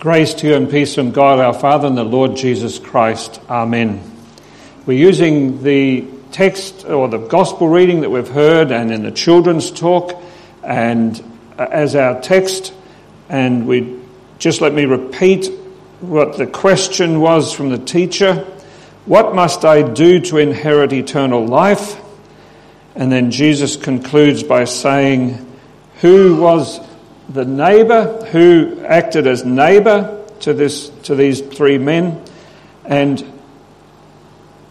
Grace to you and peace from God our Father and the Lord Jesus Christ. Amen. We're using the text or the gospel reading that we've heard and in the children's talk and uh, as our text and we just let me repeat what the question was from the teacher. What must I do to inherit eternal life? And then Jesus concludes by saying, Who was the neighbor who acted as neighbor to, this, to these three men. And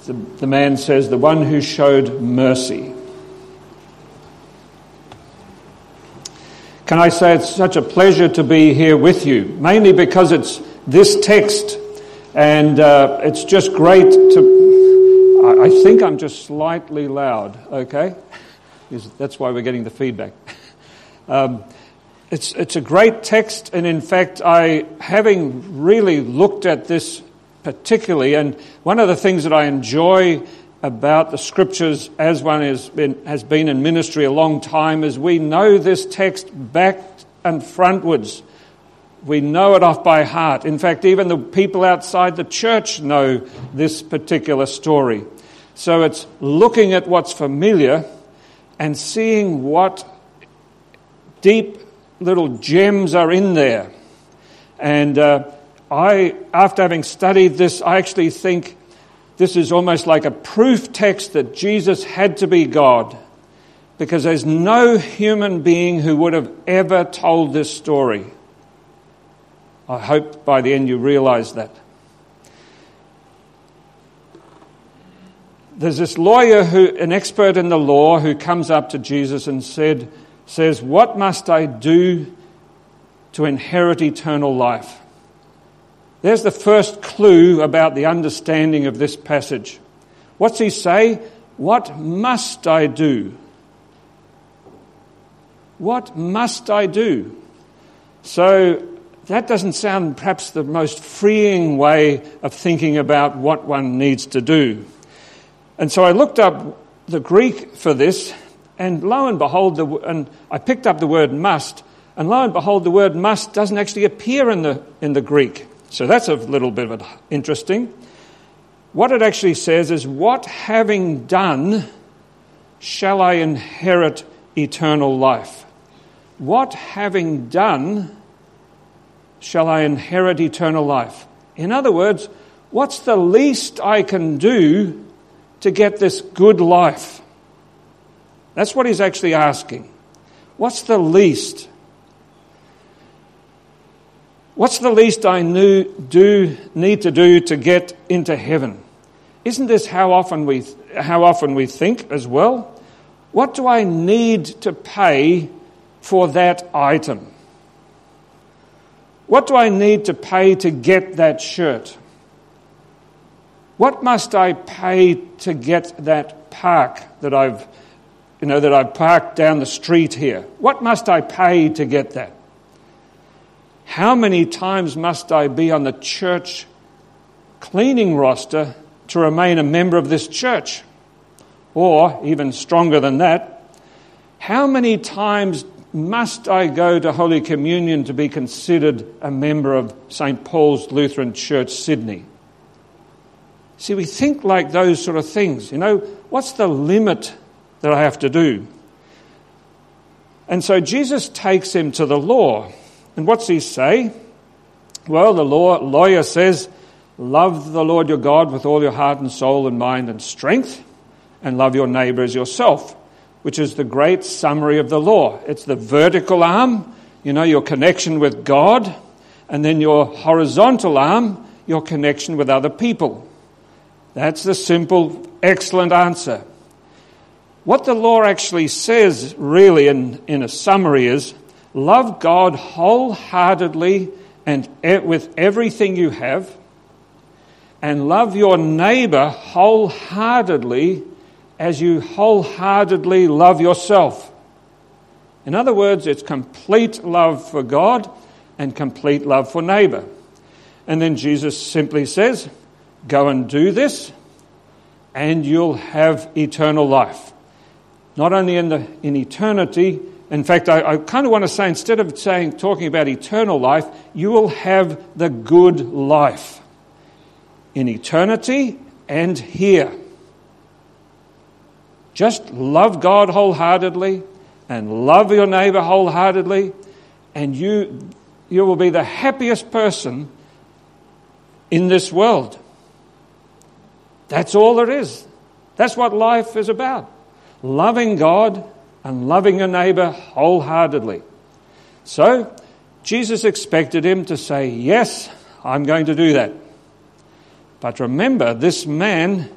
the, the man says, the one who showed mercy. Can I say it's such a pleasure to be here with you, mainly because it's this text, and uh, it's just great to. I, think I'm just slightly loud, okay? That's why we're getting the feedback. Um, it's, it's a great text, and in fact, I, having really looked at this particularly, and one of the things that I enjoy about the scriptures as one has been, has been in ministry a long time is we know this text back and frontwards. We know it off by heart. In fact, even the people outside the church know this particular story. So it's looking at what's familiar and seeing what deep little gems are in there. And uh, I, after having studied this, I actually think this is almost like a proof text that Jesus had to be God. Because there's no human being who would have ever told this story. I hope by the end you realize that. There's this lawyer who, an expert in the law, who comes up to Jesus and said, says, What must I do to inherit eternal life? There's the first clue about the understanding of this passage. What's he say? What must I do? What must I do? So that doesn't sound perhaps the most freeing way of thinking about what one needs to do. And so I looked up the Greek for this, and lo and behold, the, and I picked up the word must, and lo and behold, the word must doesn't actually appear in the, in the Greek. So that's a little bit of interesting. What it actually says is, What having done shall I inherit eternal life? What having done shall I inherit eternal life? In other words, what's the least I can do to get this good life? That's what he's actually asking. What's the least? What's the least I knew, do need to do to get into heaven? Isn't this how often we how often we think as well? What do I need to pay for that item? What do I need to pay to get that shirt? What must I pay to get that park that I've you know, that I've parked down the street here. What must I pay to get that? How many times must I be on the church cleaning roster to remain a member of this church? Or, even stronger than that, how many times must I go to Holy Communion to be considered a member of St. Paul's Lutheran Church, Sydney? See, we think like those sort of things. You know, what's the limit that I have to do. And so Jesus takes him to the law. And what's he say? Well, the law, lawyer says, Love the Lord your God with all your heart and soul and mind and strength, and love your neighbor as yourself, which is the great summary of the law. It's the vertical arm, you know, your connection with God, and then your horizontal arm, your connection with other people. That's the simple, excellent answer. What the law actually says, really, in, in a summary, is love God wholeheartedly and with everything you have, and love your neighbor wholeheartedly as you wholeheartedly love yourself. In other words, it's complete love for God and complete love for neighbor. And then Jesus simply says, Go and do this, and you'll have eternal life not only in, the, in eternity, In fact, I, I kind of want to say instead of saying talking about eternal life, you will have the good life in eternity and here. Just love God wholeheartedly and love your neighbor wholeheartedly, and you, you will be the happiest person in this world. That's all there is. That's what life is about. Loving God and loving your neighbor wholeheartedly. So, Jesus expected him to say, Yes, I'm going to do that. But remember, this man,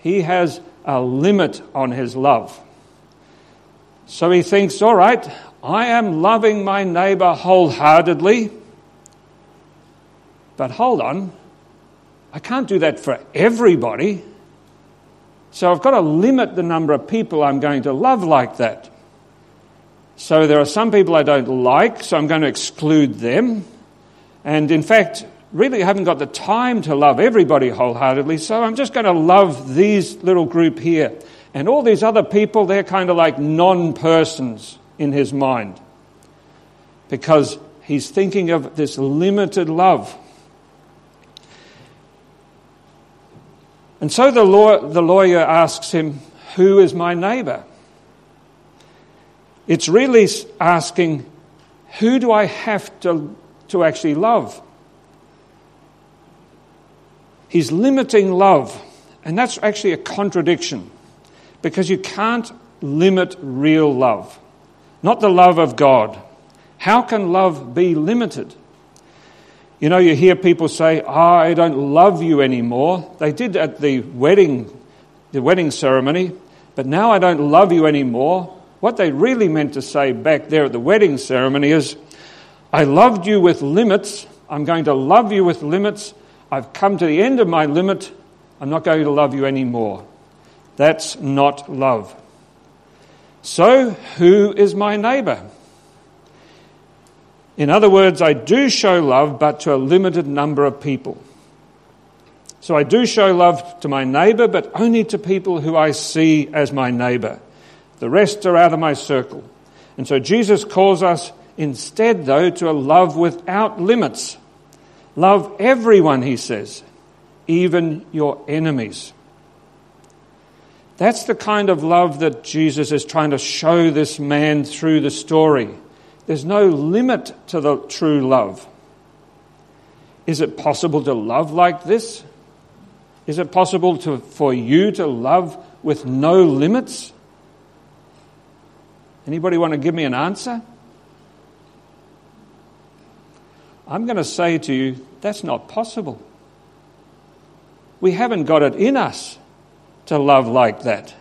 he has a limit on his love. So he thinks, All right, I am loving my neighbor wholeheartedly. But hold on, I can't do that for everybody. So I've got to limit the number of people I'm going to love like that. So there are some people I don't like, so I'm going to exclude them. And in fact, really haven't got the time to love everybody wholeheartedly, so I'm just going to love these little group here. And all these other people, they're kind of like non persons in his mind because he's thinking of this limited love. And so the, law, the lawyer asks him, Who is my neighbor? It's really asking, Who do I have to, to actually love? He's limiting love, and that's actually a contradiction because you can't limit real love, not the love of God. How can love be limited? You know, you hear people say, oh, I don't love you anymore. They did at the wedding, the wedding ceremony, but now I don't love you anymore. What they really meant to say back there at the wedding ceremony is, I loved you with limits. I'm going to love you with limits. I've come to the end of my limit. I'm not going to love you anymore. That's not love. So, who is my neighbour? In other words, I do show love, but to a limited number of people. So I do show love to my neighbour, but only to people who I see as my neighbour. The rest are out of my circle. And so Jesus calls us instead, though, to a love without limits. Love everyone, he says, even your enemies. That's the kind of love that Jesus is trying to show this man through the story. There's no limit to the true love. Is it possible to love like this? Is it possible to, for you to love with no limits? Anybody want to give me an answer? I'm going to say to you, that's not possible. We haven't got it in us to love like that.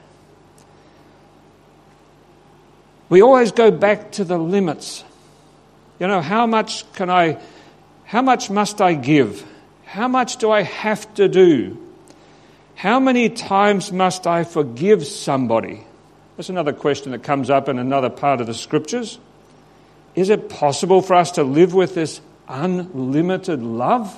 We always go back to the limits. You know, how much can I, how much must I give? How much do I have to do? How many times must I forgive somebody? That's another question that comes up in another part of the scriptures. Is it possible for us to live with this unlimited love?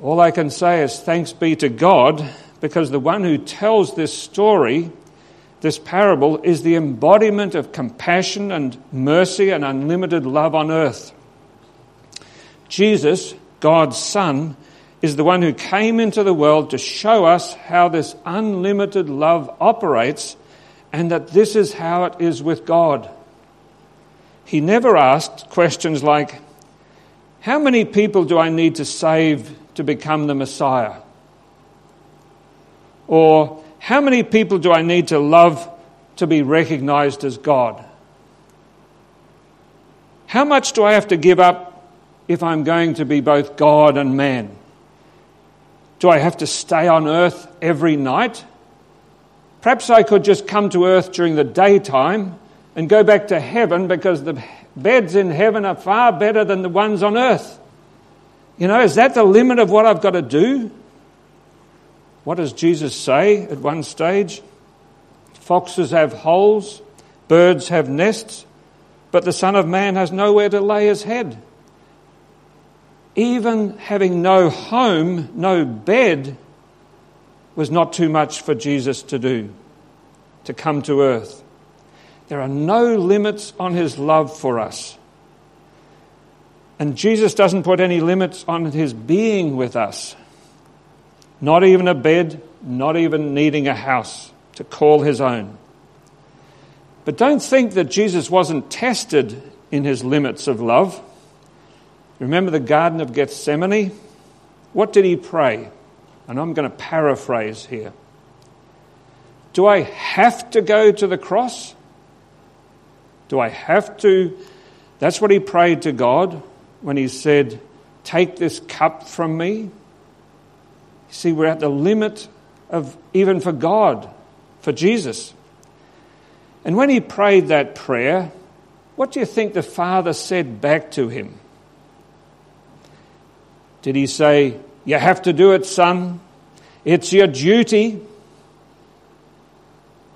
All I can say is thanks be to God because the one who tells this story this parable is the embodiment of compassion and mercy and unlimited love on earth. Jesus, God's Son, is the one who came into the world to show us how this unlimited love operates and that this is how it is with God. He never asked questions like, How many people do I need to save to become the Messiah? Or, how many people do I need to love to be recognized as God? How much do I have to give up if I'm going to be both God and man? Do I have to stay on earth every night? Perhaps I could just come to earth during the daytime and go back to heaven because the beds in heaven are far better than the ones on earth. You know, is that the limit of what I've got to do? What does Jesus say at one stage? Foxes have holes, birds have nests, but the Son of Man has nowhere to lay his head. Even having no home, no bed, was not too much for Jesus to do, to come to earth. There are no limits on his love for us. And Jesus doesn't put any limits on his being with us. Not even a bed, not even needing a house to call his own. But don't think that Jesus wasn't tested in his limits of love. Remember the Garden of Gethsemane? What did he pray? And I'm going to paraphrase here. Do I have to go to the cross? Do I have to? That's what he prayed to God when he said, Take this cup from me. See, we're at the limit of even for God, for Jesus. And when he prayed that prayer, what do you think the Father said back to him? Did he say, You have to do it, son? It's your duty.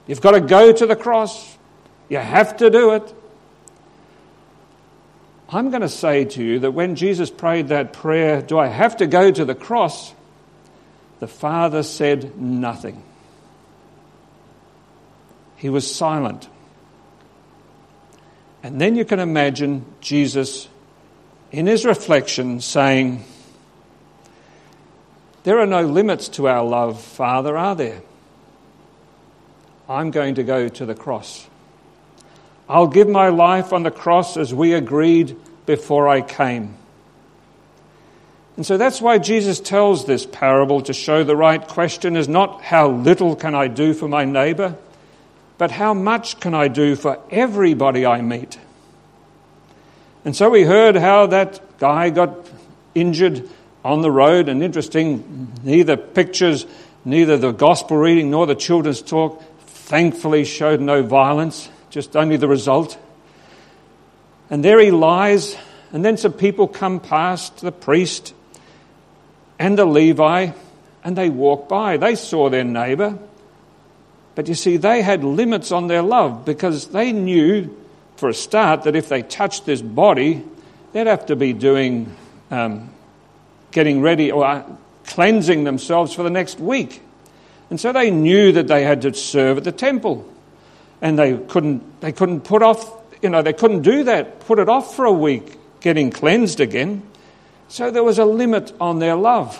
You've got to go to the cross. You have to do it. I'm going to say to you that when Jesus prayed that prayer, Do I have to go to the cross? The Father said nothing. He was silent. And then you can imagine Jesus in his reflection saying, There are no limits to our love, Father, are there? I'm going to go to the cross. I'll give my life on the cross as we agreed before I came. And so that's why Jesus tells this parable to show the right question is not how little can I do for my neighbor, but how much can I do for everybody I meet? And so we heard how that guy got injured on the road, and interesting, neither pictures, neither the gospel reading nor the children's talk thankfully showed no violence, just only the result. And there he lies, and then some people come past the priest and the Levi, and they walk by. They saw their neighbor. But you see, they had limits on their love because they knew, for a start, that if they touched this body, they'd have to be doing, um, getting ready or uh, cleansing themselves for the next week. And so they knew that they had to serve at the temple. And they couldn't, they couldn't put off you know, they couldn't do that, put it off for a week, getting cleansed again. So there was a limit on their love.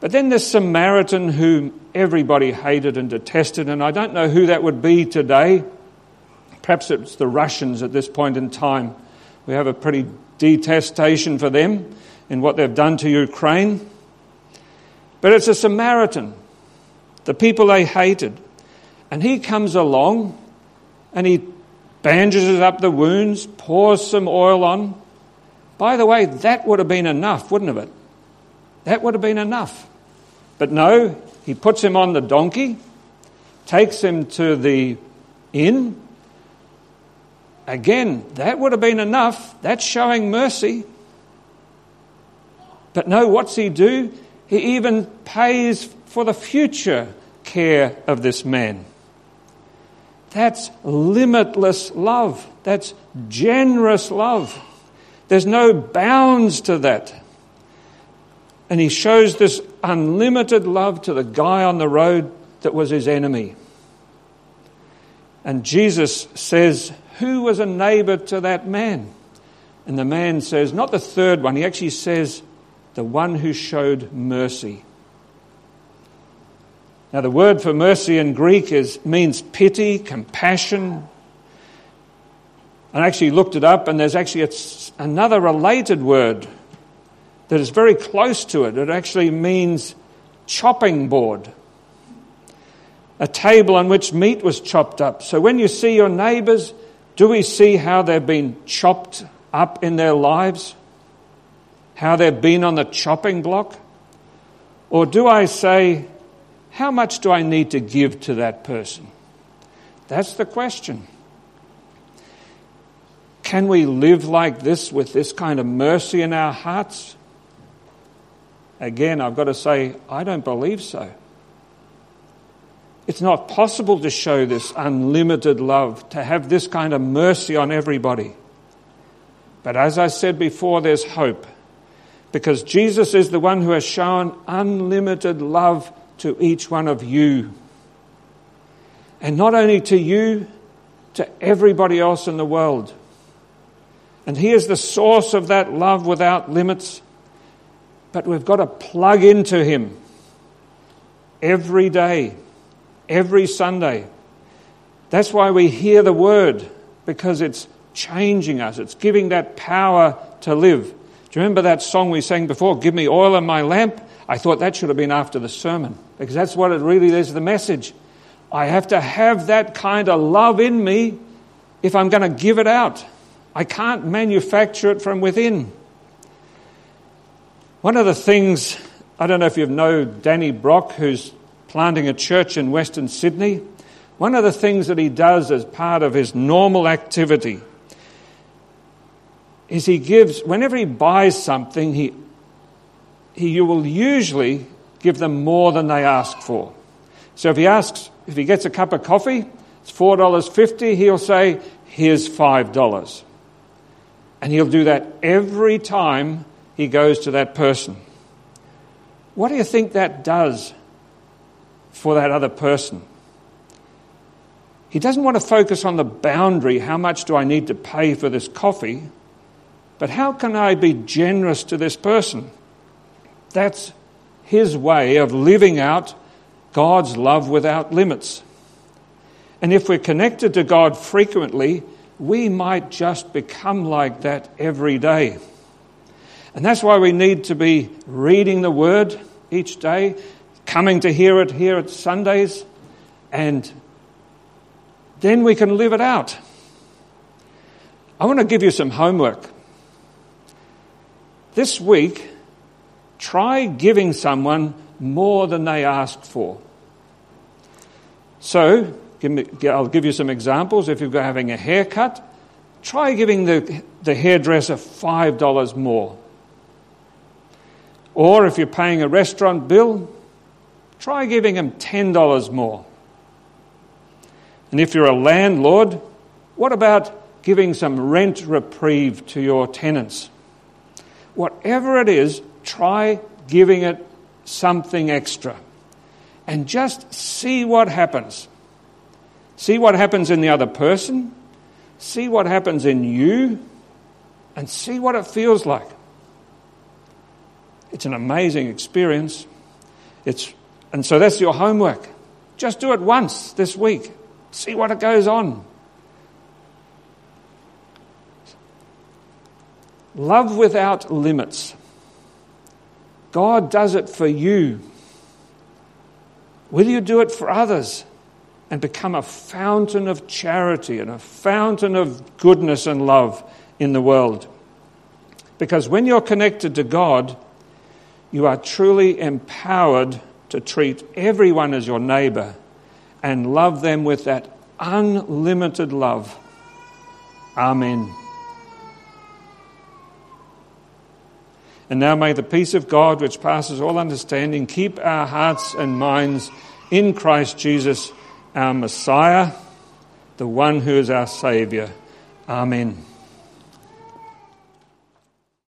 But then this Samaritan whom everybody hated and detested, and I don't know who that would be today. Perhaps it's the Russians at this point in time. We have a pretty detestation for them in what they've done to Ukraine. But it's a Samaritan, the people they hated. And he comes along and he bandages up the wounds, pours some oil on. By the way, that would have been enough, wouldn't it? That would have been enough. But no, he puts him on the donkey, takes him to the inn. Again, that would have been enough. That's showing mercy. But no, what's he do? He even pays for the future care of this man. That's limitless love. That's generous love. There's no bounds to that. And he shows this unlimited love to the guy on the road that was his enemy. And Jesus says, Who was a neighbor to that man? And the man says, Not the third one, he actually says, The one who showed mercy. Now, the word for mercy in Greek is, means pity, compassion. I actually looked it up, and there's actually another related word that is very close to it. It actually means chopping board, a table on which meat was chopped up. So when you see your neighbours, do we see how they've been chopped up in their lives? How they've been on the chopping block? Or do I say, how much do I need to give to that person? That's the question. Can we live like this with this kind of mercy in our hearts? Again, I've got to say, I don't believe so. It's not possible to show this unlimited love, to have this kind of mercy on everybody. But as I said before, there's hope. Because Jesus is the one who has shown unlimited love to each one of you. And not only to you, to everybody else in the world. And He is the source of that love without limits. But we've got to plug into Him every day, every Sunday. That's why we hear the Word, because it's changing us, it's giving that power to live. Do you remember that song we sang before, Give Me Oil in My Lamp? I thought that should have been after the sermon, because that's what it really is the message. I have to have that kind of love in me if I'm going to give it out. I can't manufacture it from within. One of the things, I don't know if you know Danny Brock, who's planting a church in Western Sydney. One of the things that he does as part of his normal activity is he gives, whenever he buys something, he, he you will usually give them more than they ask for. So if he asks, if he gets a cup of coffee, it's $4.50, he'll say, here's $5. And he'll do that every time he goes to that person. What do you think that does for that other person? He doesn't want to focus on the boundary how much do I need to pay for this coffee, but how can I be generous to this person? That's his way of living out God's love without limits. And if we're connected to God frequently, we might just become like that every day. And that's why we need to be reading the Word each day, coming to hear it here at Sundays, and then we can live it out. I want to give you some homework. This week, try giving someone more than they asked for. So, I'll give you some examples. If you're having a haircut, try giving the, the hairdresser $5 more. Or if you're paying a restaurant bill, try giving them $10 more. And if you're a landlord, what about giving some rent reprieve to your tenants? Whatever it is, try giving it something extra. And just see what happens. See what happens in the other person. See what happens in you. And see what it feels like. It's an amazing experience. It's, and so that's your homework. Just do it once this week. See what it goes on. Love without limits. God does it for you. Will you do it for others and become a fountain of charity and a fountain of goodness and love in the world? Because when you're connected to God, you are truly empowered to treat everyone as your neighbor and love them with that unlimited love. Amen. And now may the peace of God, which passes all understanding, keep our hearts and minds in Christ Jesus, our Messiah, the one who is our Saviour. Amen.